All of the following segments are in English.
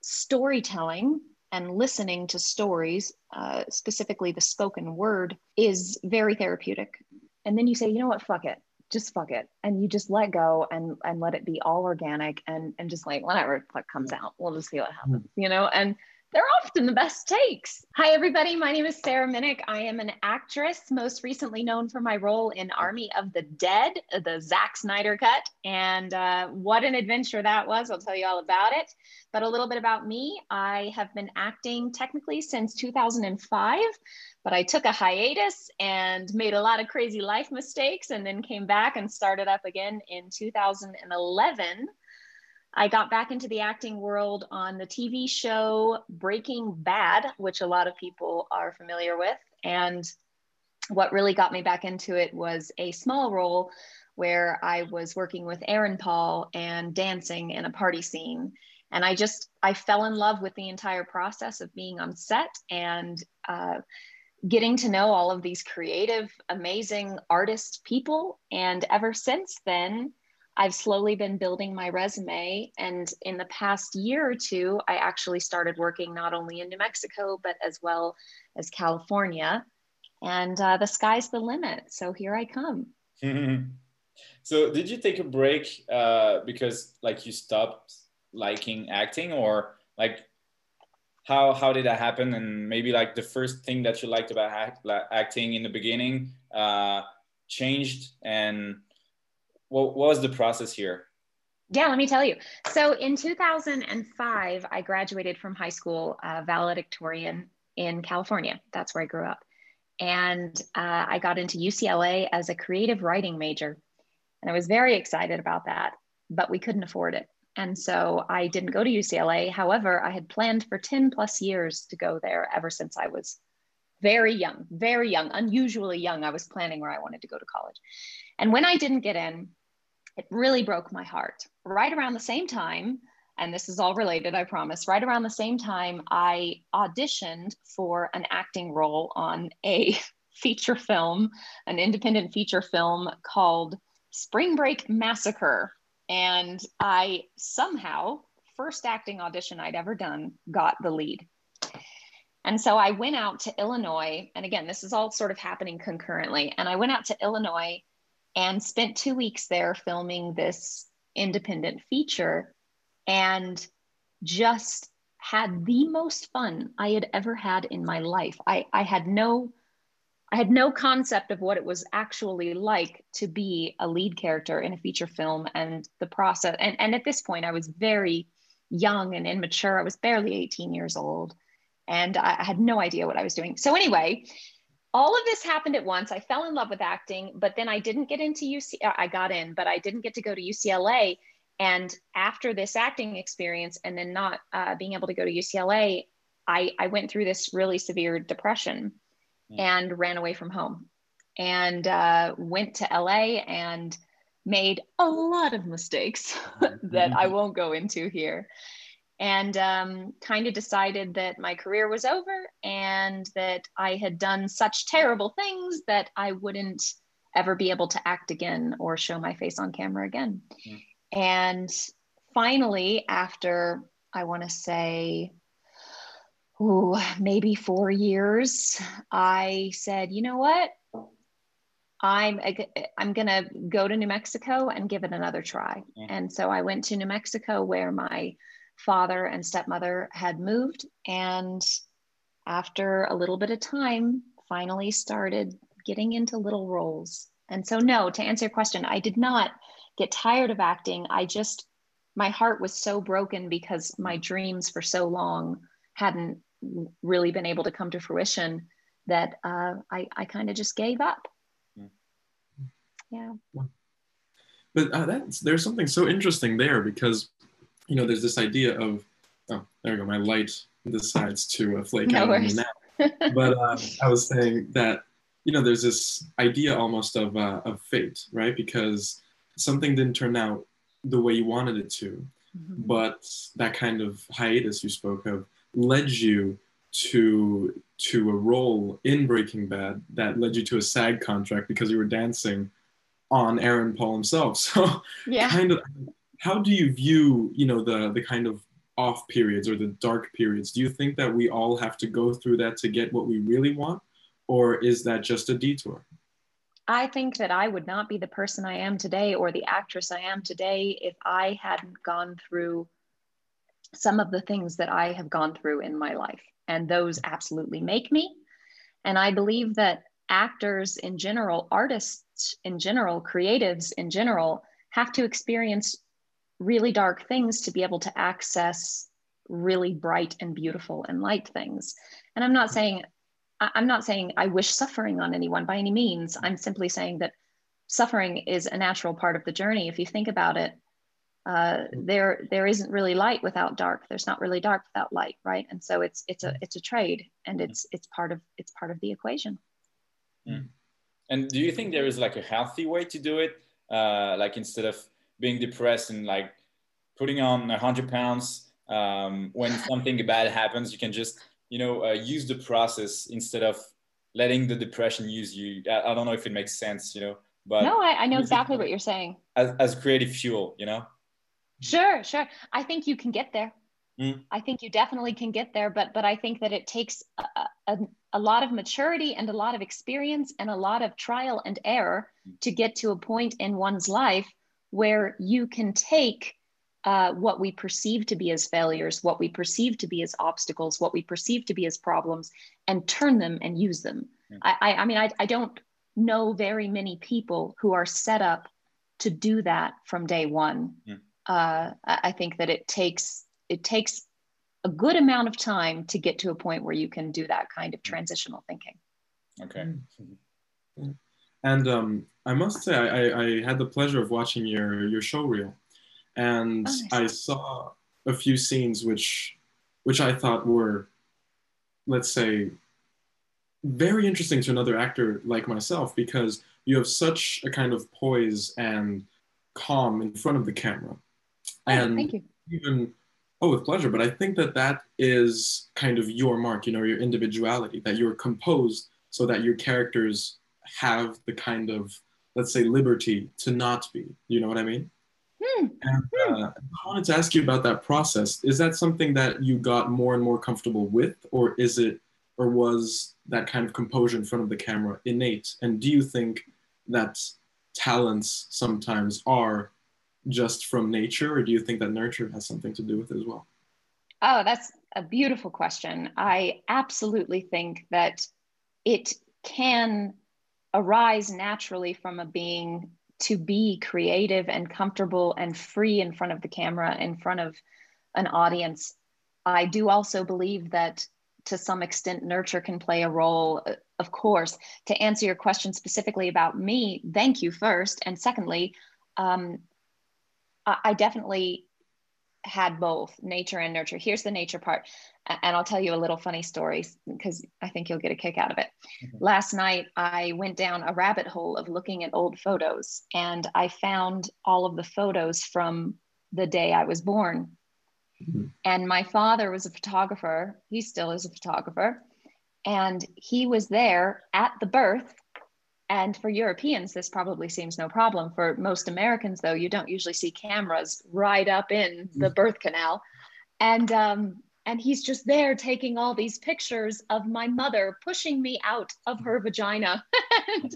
storytelling and listening to stories, uh, specifically the spoken word, is very therapeutic. And then you say, you know what, fuck it, just fuck it, and you just let go and and let it be all organic and and just like whatever comes out, we'll just see what happens, you know. And they're often the best takes. Hi, everybody. My name is Sarah Minnich. I am an actress, most recently known for my role in Army of the Dead, the Zack Snyder cut. And uh, what an adventure that was. I'll tell you all about it. But a little bit about me I have been acting technically since 2005, but I took a hiatus and made a lot of crazy life mistakes and then came back and started up again in 2011 I got back into the acting world on the TV show Breaking Bad, which a lot of people are familiar with. And what really got me back into it was a small role where I was working with Aaron Paul and dancing in a party scene. And I just, I fell in love with the entire process of being on set and uh, getting to know all of these creative, amazing artist people. And ever since then, I've slowly been building my resume. And in the past year or two, I actually started working not only in New Mexico, but as well as California. And uh, the sky's the limit. So here I come. so, did you take a break uh, because, like, you stopped liking acting, or like, how how did that happen? And maybe like the first thing that you liked about act, acting in the beginning uh, changed, and what, what was the process here? Yeah, let me tell you. So in 2005, I graduated from high school, uh, valedictorian in California. That's where I grew up. And uh, I got into UCLA as a creative writing major. And I was very excited about that, but we couldn't afford it. And so I didn't go to UCLA. However, I had planned for 10 plus years to go there ever since I was very young, very young, unusually young. I was planning where I wanted to go to college. And when I didn't get in, it really broke my heart. Right around the same time, and this is all related, I promise, right around the same time, I auditioned for an acting role on a feature film, an independent feature film called Spring Break Massacre. And I somehow, first acting audition I'd ever done, got the lead. And so I went out to Illinois. And again, this is all sort of happening concurrently. And I went out to Illinois and spent two weeks there filming this independent feature and just had the most fun I had ever had in my life. I, I had no I had no concept of what it was actually like to be a lead character in a feature film and the process. And, and at this point, I was very young and immature. I was barely 18 years old and I, I had no idea what I was doing. So, anyway, all of this happened at once. I fell in love with acting, but then I didn't get into UC. Uh, I got in, but I didn't get to go to UCLA. And after this acting experience, and then not uh, being able to go to UCLA, I, I went through this really severe depression mm. and ran away from home and uh, went to LA and made a lot of mistakes that I won't go into here and um, kind of decided that my career was over and that I had done such terrible things that I wouldn't ever be able to act again or show my face on camera again. Mm. And finally, after I want to say, ooh, maybe four years, I said, you know what? I'm I'm gonna go to New Mexico and give it another try. Mm. And so I went to New Mexico where my father and stepmother had moved. And after a little bit of time, finally started getting into little roles. And so, no, to answer your question, I did not get tired of acting. I just, my heart was so broken because my dreams for so long hadn't really been able to come to fruition that uh, I, I kind of just gave up. Hmm. Yeah. But uh, that's, there's something so interesting there because you know, there's this idea of, oh, there we go, my light decides to uh, flake no out on me now. but uh, I was saying that, you know, there's this idea almost of, uh, of fate, right? Because something didn't turn out the way you wanted it to, mm-hmm. but that kind of hiatus you spoke of led you to to a role in Breaking Bad that led you to a SAG contract because you were dancing on Aaron Paul himself. So yeah. kind of how do you view you know the the kind of off periods or the dark periods. Do you think that we all have to go through that to get what we really want? Or is that just a detour? I think that I would not be the person I am today or the actress I am today if I hadn't gone through some of the things that I have gone through in my life. And those absolutely make me. And I believe that actors in general, artists in general, creatives in general, have to experience really dark things to be able to access really bright and beautiful and light things. And I'm not saying I'm not saying I wish suffering on anyone by any means. I'm simply saying that suffering is a natural part of the journey. If you think about it, uh, there there isn't really light without dark. There's not really dark without light, right? And so it's it's a it's a trade, and it's it's part of it's part of the equation. Mm. And do you think there is like a healthy way to do it? Uh, like instead of being depressed and like putting on 100 pounds um, when something bad happens, you can just you know uh, use the process instead of letting the depression use you. I, I, don't know if it makes sense, you know. But no, I, I know exactly what you're saying. As, as creative fuel, you know. Sure, sure. I think you can get there. Mm. I think you definitely can get there, but but I think that it takes a, a, a, lot of maturity and a lot of experience and a lot of trial and error to get to a point in one's life where you can take uh, what we perceive to be as failures, what we perceive to be as obstacles, what we perceive to be as problems, and turn them and use them. Mm. I, I, I mean, I, I don't know very many people who are set up to do that from day one. Mm uh, I think that it takes it takes a good amount of time to get to a point where you can do that kind of transitional thinking. Okay. Mm-hmm. And um, I must say, I, I, had the pleasure of watching your your show reel, and oh, nice. I saw a few scenes which which I thought were, let's say, very interesting to another actor like myself because you have such a kind of poise and calm in front of the camera Oh, and thank you. Even oh, with pleasure. But I think that that is kind of your mark. You know, your individuality. That you're composed so that your characters have the kind of let's say liberty to not be. You know what I mean? Hmm. And hmm. uh, I wanted to ask you about that process. Is that something that you got more and more comfortable with, or is it, or was that kind of composure in front of the camera innate? And do you think that talents sometimes are just from nature, or do you think that nurture has something to do with it as well? Oh, that's a beautiful question. I absolutely think that it can arise naturally from a being to be creative and comfortable and free in front of the camera, in front of an audience. I do also believe that to some extent nurture can play a role. Of course, to answer your question specifically about me, thank you first. And secondly, um, I definitely had both nature and nurture. Here's the nature part. And I'll tell you a little funny story because I think you'll get a kick out of it. Mm-hmm. Last night, I went down a rabbit hole of looking at old photos and I found all of the photos from the day I was born. Mm-hmm. And my father was a photographer. He still is a photographer. And he was there at the birth and for Europeans, this probably seems no problem. For most Americans, though, you don't usually see cameras right up in the mm. birth canal. And um, and he's just there taking all these pictures of my mother pushing me out of her vagina. and,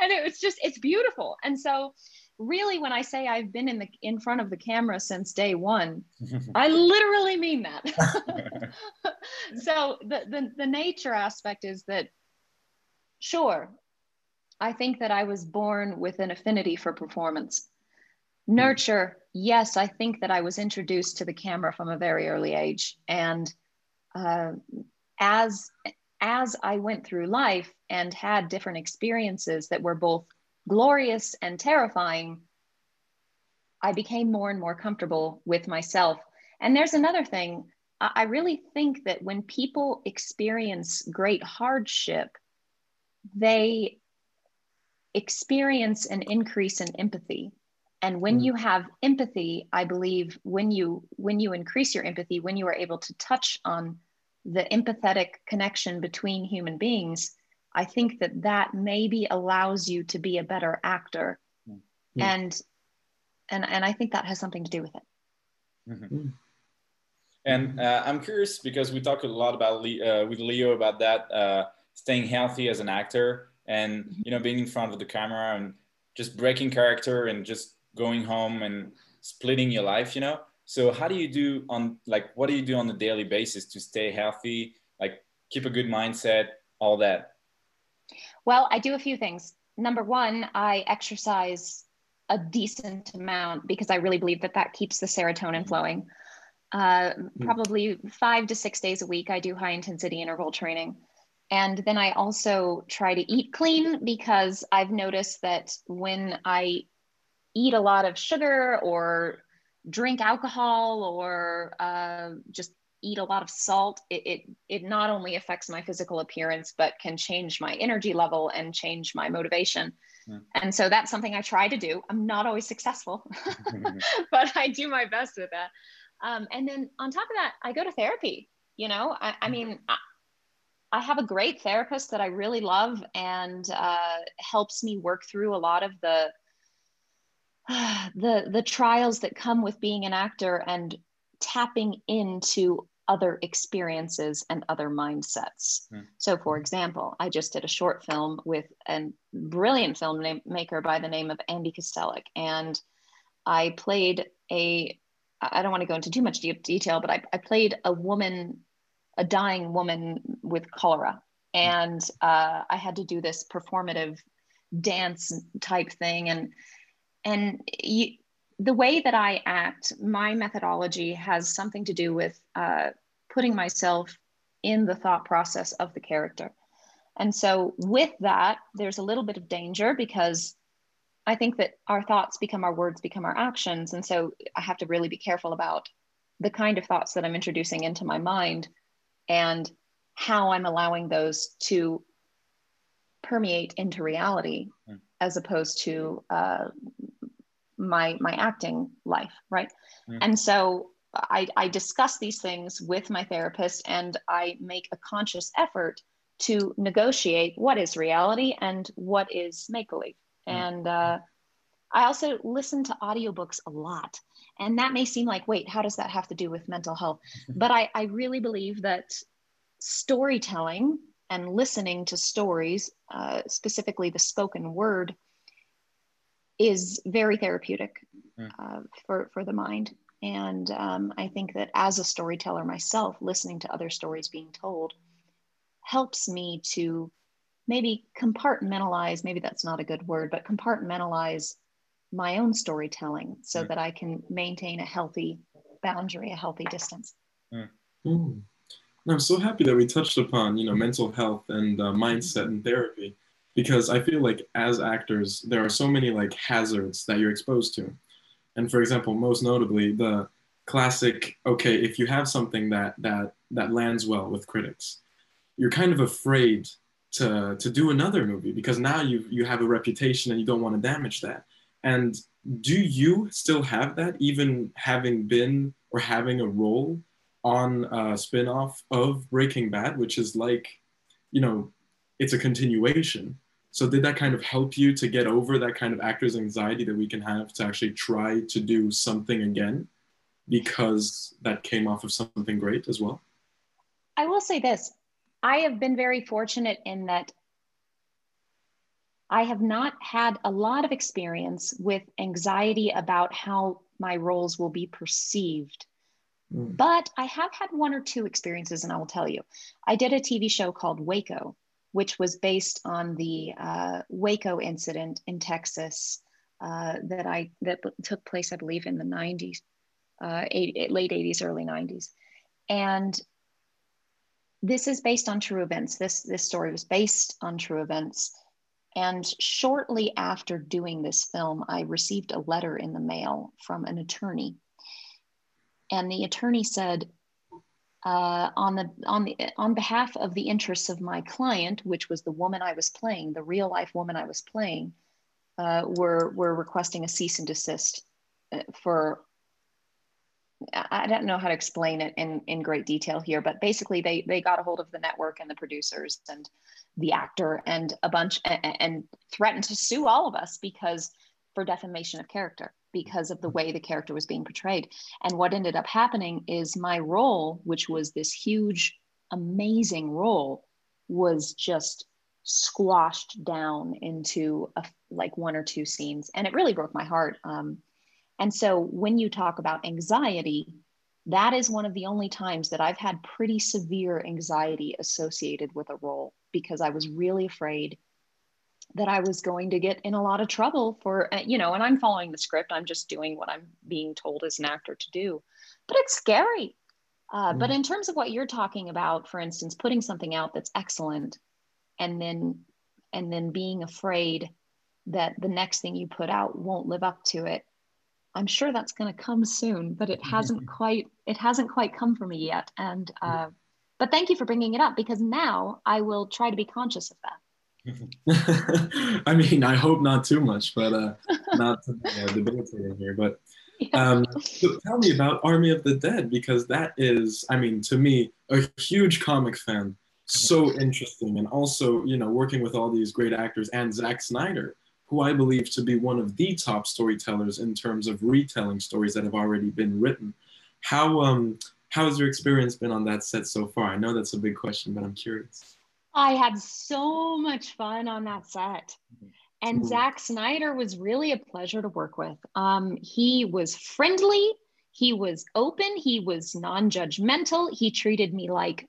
and it was just, it's beautiful. And so really when I say I've been in the in front of the camera since day one, I literally mean that. so the, the the nature aspect is that sure I think that I was born with an affinity for performance. Nurture, yes, I think that I was introduced to the camera from a very early age. And uh, as, as I went through life and had different experiences that were both glorious and terrifying, I became more and more comfortable with myself. And there's another thing. I really think that when people experience great hardship, they experience an increase in empathy and when mm. you have empathy i believe when you when you increase your empathy when you are able to touch on the empathetic connection between human beings i think that that maybe allows you to be a better actor mm. and and and i think that has something to do with it mm-hmm. Mm. And uh, I'm curious because we talk a lot about Le- uh, with Leo about that uh, staying healthy as an actor and mm-hmm. you know being in front of the camera and just breaking character and just going home and splitting your life. You know. So how do you do on like what do you do on a daily basis to stay healthy, like keep a good mindset, all that? Well, I do a few things. Number one, I exercise a decent amount because I really believe that that keeps the serotonin mm-hmm. flowing. Uh, hmm. probably five to six days a week, I do high intensity interval training. And then I also try to eat clean because I've noticed that when I eat a lot of sugar or drink alcohol or uh, just eat a lot of salt, it, it, it not only affects my physical appearance, but can change my energy level and change my motivation. Mm. And so that's something I try to do. I'm not always successful, but I do my best with that. Um, and then on top of that, I go to therapy. You know, I, I mean, I, I, have a great therapist that I really love and uh, helps me work through a lot of the the the trials that come with being an actor and tapping into other experiences and other mindsets. Hmm. So, for example, I just did a short film with a brilliant filmmaker by the name of Andy Kostelik, and I played a I don't want to go into too much detail, but I, I played a woman, a dying woman with cholera. And uh, I had to do this performative dance type thing. And, and you, the way that I act, my methodology has something to do with uh, putting myself in the thought process of the character. And so, with that, there's a little bit of danger because I think that our thoughts become our words, become our actions. And so I have to really be careful about the kind of thoughts that I'm introducing into my mind and how I'm allowing those to permeate into reality mm. as opposed to uh, my my acting life right mm. and so I, I discuss these things with my therapist and i make a conscious effort to negotiate what is reality and what is make believe Mm. And uh, I also listen to audiobooks a lot. And that may seem like, wait, how does that have to do with mental health? but I, I really believe that storytelling and listening to stories, uh, specifically the spoken word, is very therapeutic mm. uh, for, for the mind. And um, I think that as a storyteller myself, listening to other stories being told helps me to maybe compartmentalize, maybe that's not a good word, but compartmentalize my own storytelling so mm. that I can maintain a healthy boundary, a healthy distance. Mm. Mm. I'm so happy that we touched upon, you know, mental health and uh, mindset and therapy, because I feel like as actors, there are so many like hazards that you're exposed to. And for example, most notably, the classic, okay, if you have something that that that lands well with critics, you're kind of afraid to to do another movie because now you you have a reputation and you don't want to damage that. And do you still have that even having been or having a role on a spin-off of Breaking Bad, which is like, you know, it's a continuation. So did that kind of help you to get over that kind of actor's anxiety that we can have to actually try to do something again because that came off of something great as well? I will say this. I have been very fortunate in that I have not had a lot of experience with anxiety about how my roles will be perceived. Mm. But I have had one or two experiences, and I will tell you. I did a TV show called Waco, which was based on the uh, Waco incident in Texas uh, that I that took place, I believe, in the 90s, uh, eight, late 80s, early 90s. And this is based on true events. This, this story was based on true events. And shortly after doing this film, I received a letter in the mail from an attorney. And the attorney said, uh, on the on the on behalf of the interests of my client, which was the woman I was playing, the real life woman I was playing, uh, were were requesting a cease and desist uh, for I don't know how to explain it in, in great detail here, but basically they, they got a hold of the network and the producers and the actor and a bunch and, and threatened to sue all of us because for defamation of character. because of the way the character was being portrayed. And what ended up happening is my role, which was this huge, amazing role, was just squashed down into a, like one or two scenes. And it really broke my heart. Um, and so when you talk about anxiety, that is one of the only times that I've had pretty severe anxiety associated with a role because I was really afraid that I was going to get in a lot of trouble for, uh, you know, and I'm following the script. I'm just doing what I'm being told as an actor to do. But it's scary. Uh, mm. But in terms of what you're talking about, for instance, putting something out that's excellent and then and then being afraid that the next thing you put out won't live up to it i'm sure that's going to come soon but it hasn't quite it hasn't quite come for me yet and uh, but thank you for bringing it up because now i will try to be conscious of that I mean, I hope not too much, but uh, not to be uh, debilitating here. But um, so tell me about Army of the Dead because that is, I mean, to me, a huge comic fan so interesting. And also, you know, working with all these great actors and Zack Snyder, who I believe to be one of the top storytellers in terms of retelling stories that have already been written. How um how has your experience been on that set so far? I know that's a big question, but I'm curious. I had so much fun on that set. And mm-hmm. Zack Snyder was really a pleasure to work with. Um, he was friendly, he was open, he was non judgmental. He treated me like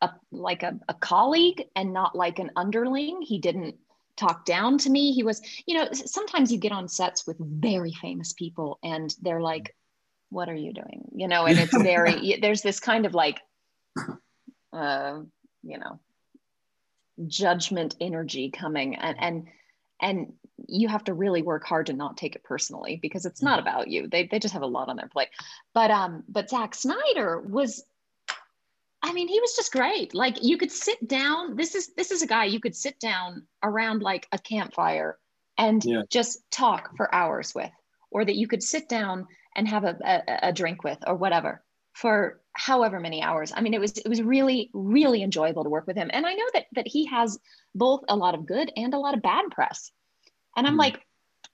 a like a, a colleague and not like an underling. He didn't talk down to me. He was, you know, sometimes you get on sets with very famous people and they're like, what are you doing? You know, and it's very, there's this kind of like, uh, you know, judgment energy coming and, and, and you have to really work hard to not take it personally because it's not about you. They, they just have a lot on their plate. But, um, but Zack Snyder was I mean, he was just great. Like you could sit down. This is this is a guy you could sit down around like a campfire and yeah. just talk for hours with, or that you could sit down and have a, a, a drink with, or whatever, for however many hours. I mean, it was it was really really enjoyable to work with him. And I know that that he has both a lot of good and a lot of bad press. And I'm mm. like,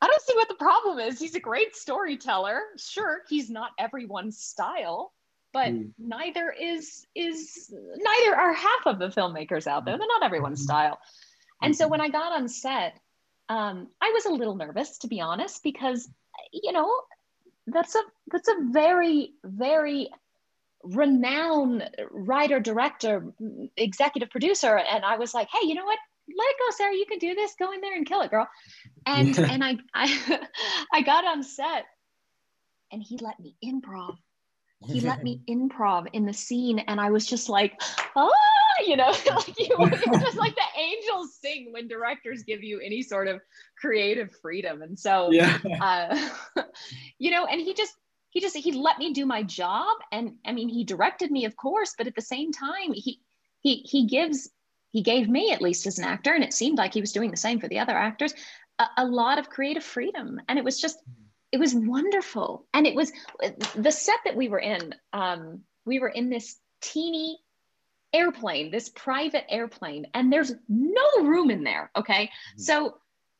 I don't see what the problem is. He's a great storyteller. Sure, he's not everyone's style but mm. neither is is neither are half of the filmmakers out there. They're not everyone's mm-hmm. style. And so when i got on set um, i was a little nervous to be honest because you know that's a that's a very very renowned writer director executive producer. And i was like hey you know what? Let it go sarah. You can do this. Go in there and kill it girl. And and i i i got on set and he let me improv he let me improv in the scene and i was just like ah you know like you, it's just like the angels sing when directors give you any sort of creative freedom and so yeah. uh, you know and he just he just he let me do my job and i mean he directed me of course but at the same time he he he gives he gave me at least as an actor and it seemed like he was doing the same for the other actors a, a lot of creative freedom and it was just it was wonderful. And it was the set that we were in. Um, we were in this teeny airplane, this private airplane, and there's no room in there. Okay. Mm-hmm. So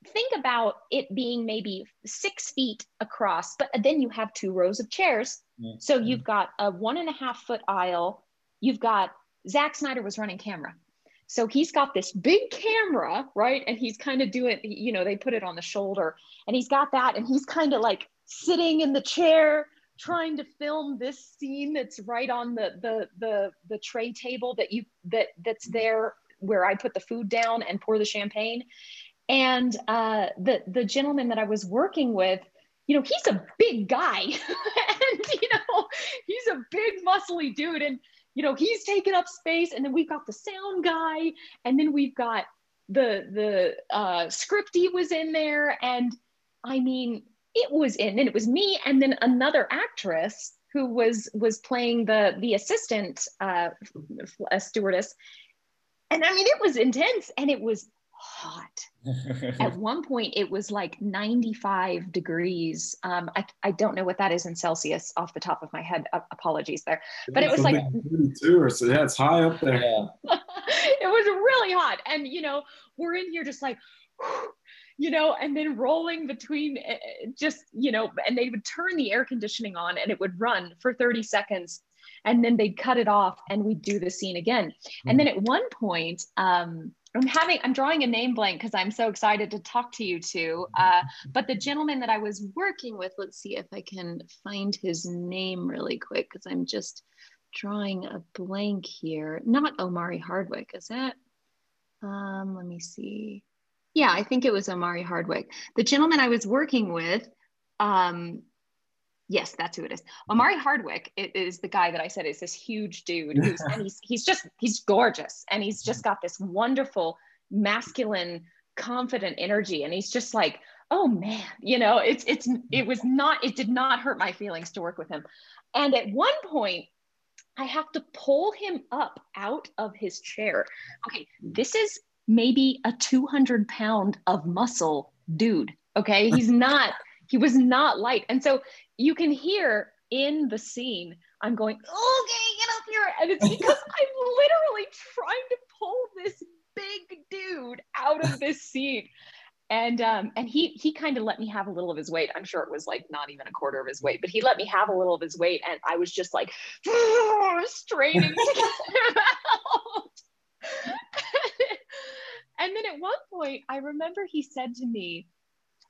think about it being maybe six feet across, but then you have two rows of chairs. Mm-hmm. So you've got a one and a half foot aisle. You've got Zack Snyder was running camera. So he's got this big camera, right? And he's kind of doing, you know, they put it on the shoulder and he's got that and he's kind of like sitting in the chair trying to film this scene that's right on the the the the tray table that you that that's there where I put the food down and pour the champagne. And uh, the the gentleman that I was working with, you know, he's a big guy, and you know, he's a big muscly dude, and you know he's taking up space and then we've got the sound guy and then we've got the the uh scripty was in there and i mean it was in and it was me and then another actress who was was playing the the assistant uh stewardess. And i mean it was intense and it was hot. At one point, it was like 95 degrees. Um, I, I don't know what that is in Celsius off the top of my head. Uh, apologies there. But it was like 32 or so. Yeah, it's high up there. it was really hot. And, you know, we're in here just like, you know, and then rolling between eh, eh, just, you know, and they would turn the air conditioning on and it would run for 30 seconds and then they'd cut it off and we'd do the scene again. Mm-hmm. And then at one point, um, I'm having, I'm drawing a name blank because I'm so excited to talk to you two. Uh, but the gentleman that I was working with, let's see if I can find his name really quick because I'm just drawing a blank here. Not Omari Hardwick, is it? Um, let me see. Yeah, I think it was Omari Hardwick. The gentleman I was working with, um, yes, that's who it is. Mm-hmm. Omari Hardwick is the guy that I said is this huge dude who's and he's he's just he's gorgeous and he's just mm-hmm. got this wonderful masculine confident energy and he's just like oh man you know it's it's mm-hmm. it was not it did not hurt my feelings to work with him and at one point I have to pull him up out of his chair. Okay, this is maybe a 200 pound of muscle dude. Okay, he's not, he was not light. And so you can hear in the scene, I'm going, okay, get up here. And it's because I'm literally trying to pull this big dude out of this scene and um, and he he kind of let me have a little of his weight. I'm sure it was like not even a quarter of his weight, but he let me have a little of his weight, and I was just like straining to get him out. and then at one point, I remember he said to me,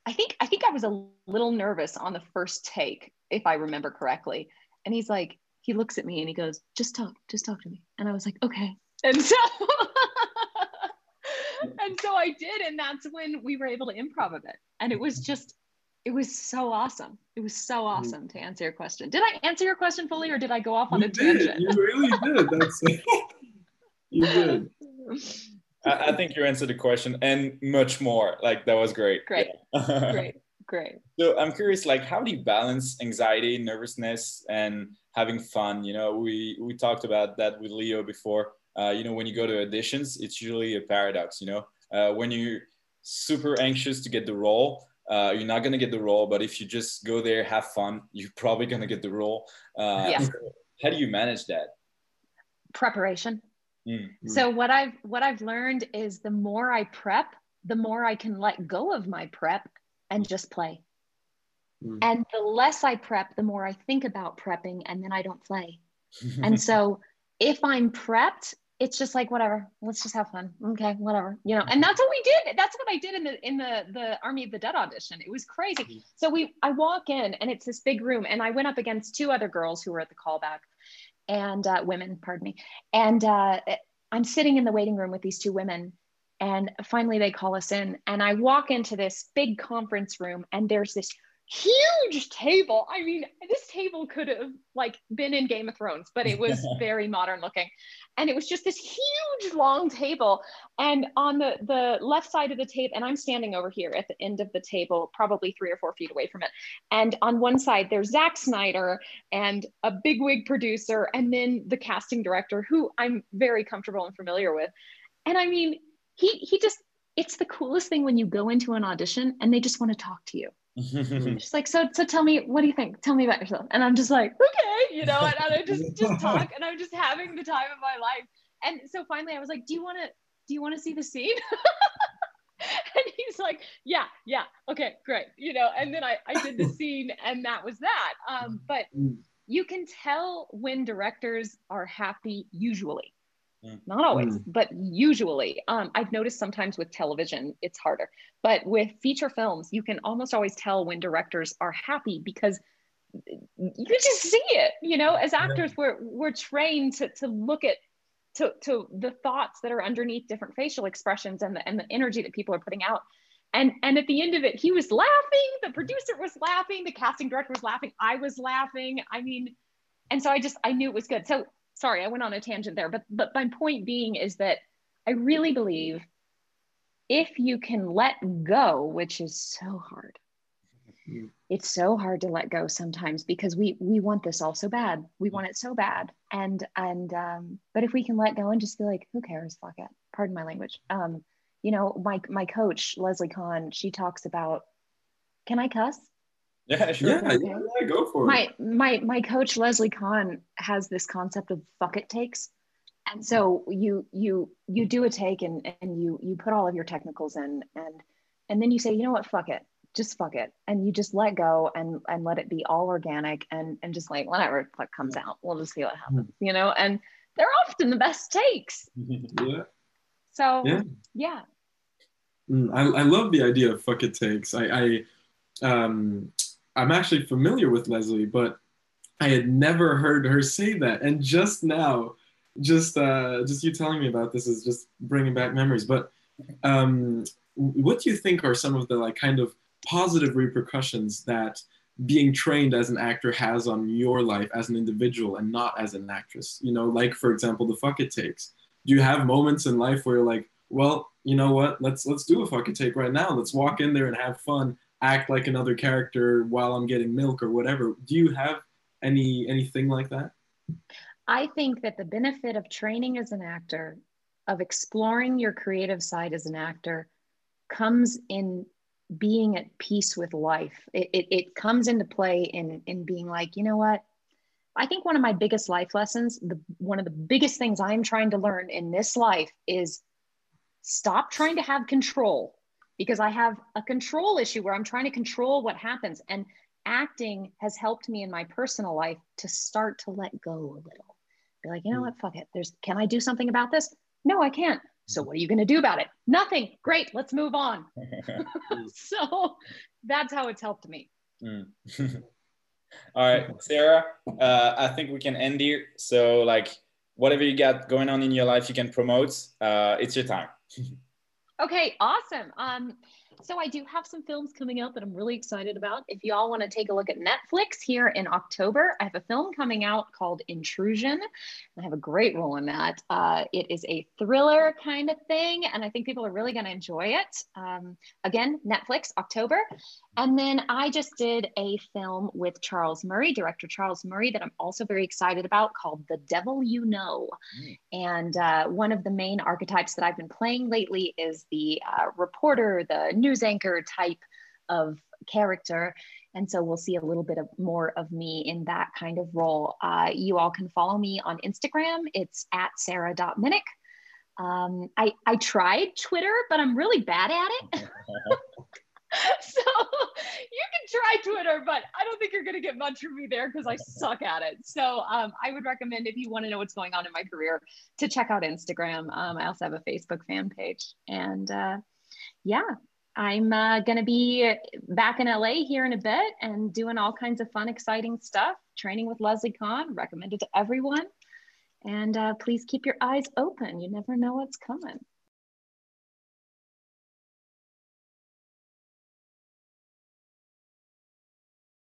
I think I think I was a little nervous on the first take, if I remember correctly. And he's like, he looks at me and he goes, "Just talk, just talk to me." And I was like, "Okay." And so and so I did. And that's when we were able to improv a bit. And it was just, it was so awesome. It was so mm-hmm. awesome to answer your question. Did I answer your question fully or did I go off on you a did. tangent? You really did. That's you did. I, I, think you answered the question and much more. Like that was great. Great. Yeah. Great. Great. So I'm curious, like, how do you balance anxiety, nervousness, and having fun? You know, we we talked about that with Leo before uh, you know, when you go to auditions, it's usually a paradox, you know, uh, when you're super anxious to get the role, uh, you're not going to get the role, but if you just go there, have fun, you're probably going to get the role. Uh, yeah. How do you manage that? Preparation. Mm-hmm. So what I've, what I've learned is the more I prep, the more I can let go of my prep and just play. Mm. And the less I prep, the more I think about prepping and then I don't play. and so if I'm prepped, it's just like whatever let's just have fun okay whatever you know and that's what we did that's what i did in the in the the army of the dead audition it was crazy mm-hmm. so we i walk in and it's this big room and i went up against two other girls who were at the callback and uh, women pardon me and uh, i'm sitting in the waiting room with these two women and finally they call us in and i walk into this big conference room and there's this huge table. I mean, this table could have like been in Game of Thrones, but it was very modern looking. And it was just this huge long table. And on the, the left side of the table, and I'm standing over here at the end of the table, probably three or four feet away from it. And on one side, there's Zack Snyder and a bigwig producer, and then the casting director, who I'm very comfortable and familiar with. And I mean, he he just it's the coolest thing when you go into an audition and they just want to talk to you She's like, so so tell me, what do you think? Tell me about yourself. And I'm just like, okay, you know, and, and I just just talk and I'm just having the time of my life. And so finally I was like, do you want to do you want to see the scene? and he's like, yeah, yeah, okay, great. You know, and then I, I did the scene and that was that. Um, but mm. you can tell when directors are happy usually. Not always, mm. but usually. Um, I've noticed sometimes with television, it's harder. But with feature films, you can almost always tell when directors are happy because you just see it. You know, as actors, we're we're trained to to look at to to the thoughts that are underneath different facial expressions and the and the energy that people are putting out. And and at the end of it, he was laughing. The producer was laughing. The casting director was laughing. I was laughing. I mean, and so I just I knew it was good. So sorry, I went on a tangent there, but but my point being is that I really believe if you can let go, which is so hard. Mm-hmm. It's so hard to let go sometimes because we we want this all so bad. We want it so bad, and and um, but if we can let go and just be like, who cares? Fuck it. Pardon my language. Um, you know, my my coach Leslie Kahn, she talks about. Can I cuss? Yeah, sure. Yeah, okay. yeah, go for my, it. My my coach Leslie Kahn has this concept of fuck it takes. And so you you you do a take and, and you you put all of your technicals in and and then you say you know what fuck it just fuck it and you just let go and and let it be all organic and and just like whatever what comes out we'll just see what happens mm. you know and they're often the best takes yeah so yeah, yeah. Mm, I, I love the idea of fuck it takes i i um i'm actually familiar with leslie but i had never heard her say that. And just now just uh just you telling me about this is just bringing back memories. But um what do you think are some of the like kind of positive repercussions that being trained as an actor has on your life as an individual and not as an actress? You know like for example the fuck it takes. Do you have moments in life where you're like well you know what? Let's let's do a fuck it take right now. Let's walk in there and have fun act like another character while i'm getting milk or whatever do you have any anything like that i think that the benefit of training as an actor of exploring your creative side as an actor comes in being at peace with life. It, it, it, comes into play in, in being like, you know what? I think one of my biggest life lessons, the, one of the biggest things I'm trying to learn in this life is stop trying to have control because I have a control issue where I'm trying to control what happens. And acting has helped me in my personal life to start to let go a little. Be like, you know hmm. what? Fuck it. There's, can I do something about this? No, I can't. So what are you going to do about it? Nothing. Great. Let's move on. so that's how it's helped me. Mm. All right, Sarah, uh, I think we can end here. So like whatever you got going on in your life, you can promote. Uh, it's your time. Okay, awesome. Um, so I do have some films coming out that I'm really excited about. If y'all want to take a look at Netflix here in October, I have a film coming out called Intrusion. I have a great role in that. Uh, it is a thriller kind of thing, and I think people are really going to enjoy it. Um, again, Netflix, October. And then I just did a film with Charles Murray, director Charles Murray, that I'm also very excited about called The Devil You Know. Mm. And uh, one of the main archetypes that I've been playing lately is the uh, reporter, the news anchor type of character. And so we'll see a little bit of more of me in that kind of role. Uh, you all can follow me on Instagram. It's at sarah.minnick. Um, I, I tried Twitter, but I'm really bad at it. so you can try Twitter, but I don't think you're going to get much from me there because I suck at it. So um, I would recommend if you want to know what's going on in my career to check out Instagram. Um, I also have a Facebook fan page. And uh, yeah, I'm uh, going to be back in LA here in a bit and doing all kinds of fun, exciting stuff. Training with Leslie Kahn, recommended to everyone. And uh, please keep your eyes open. You never know what's coming.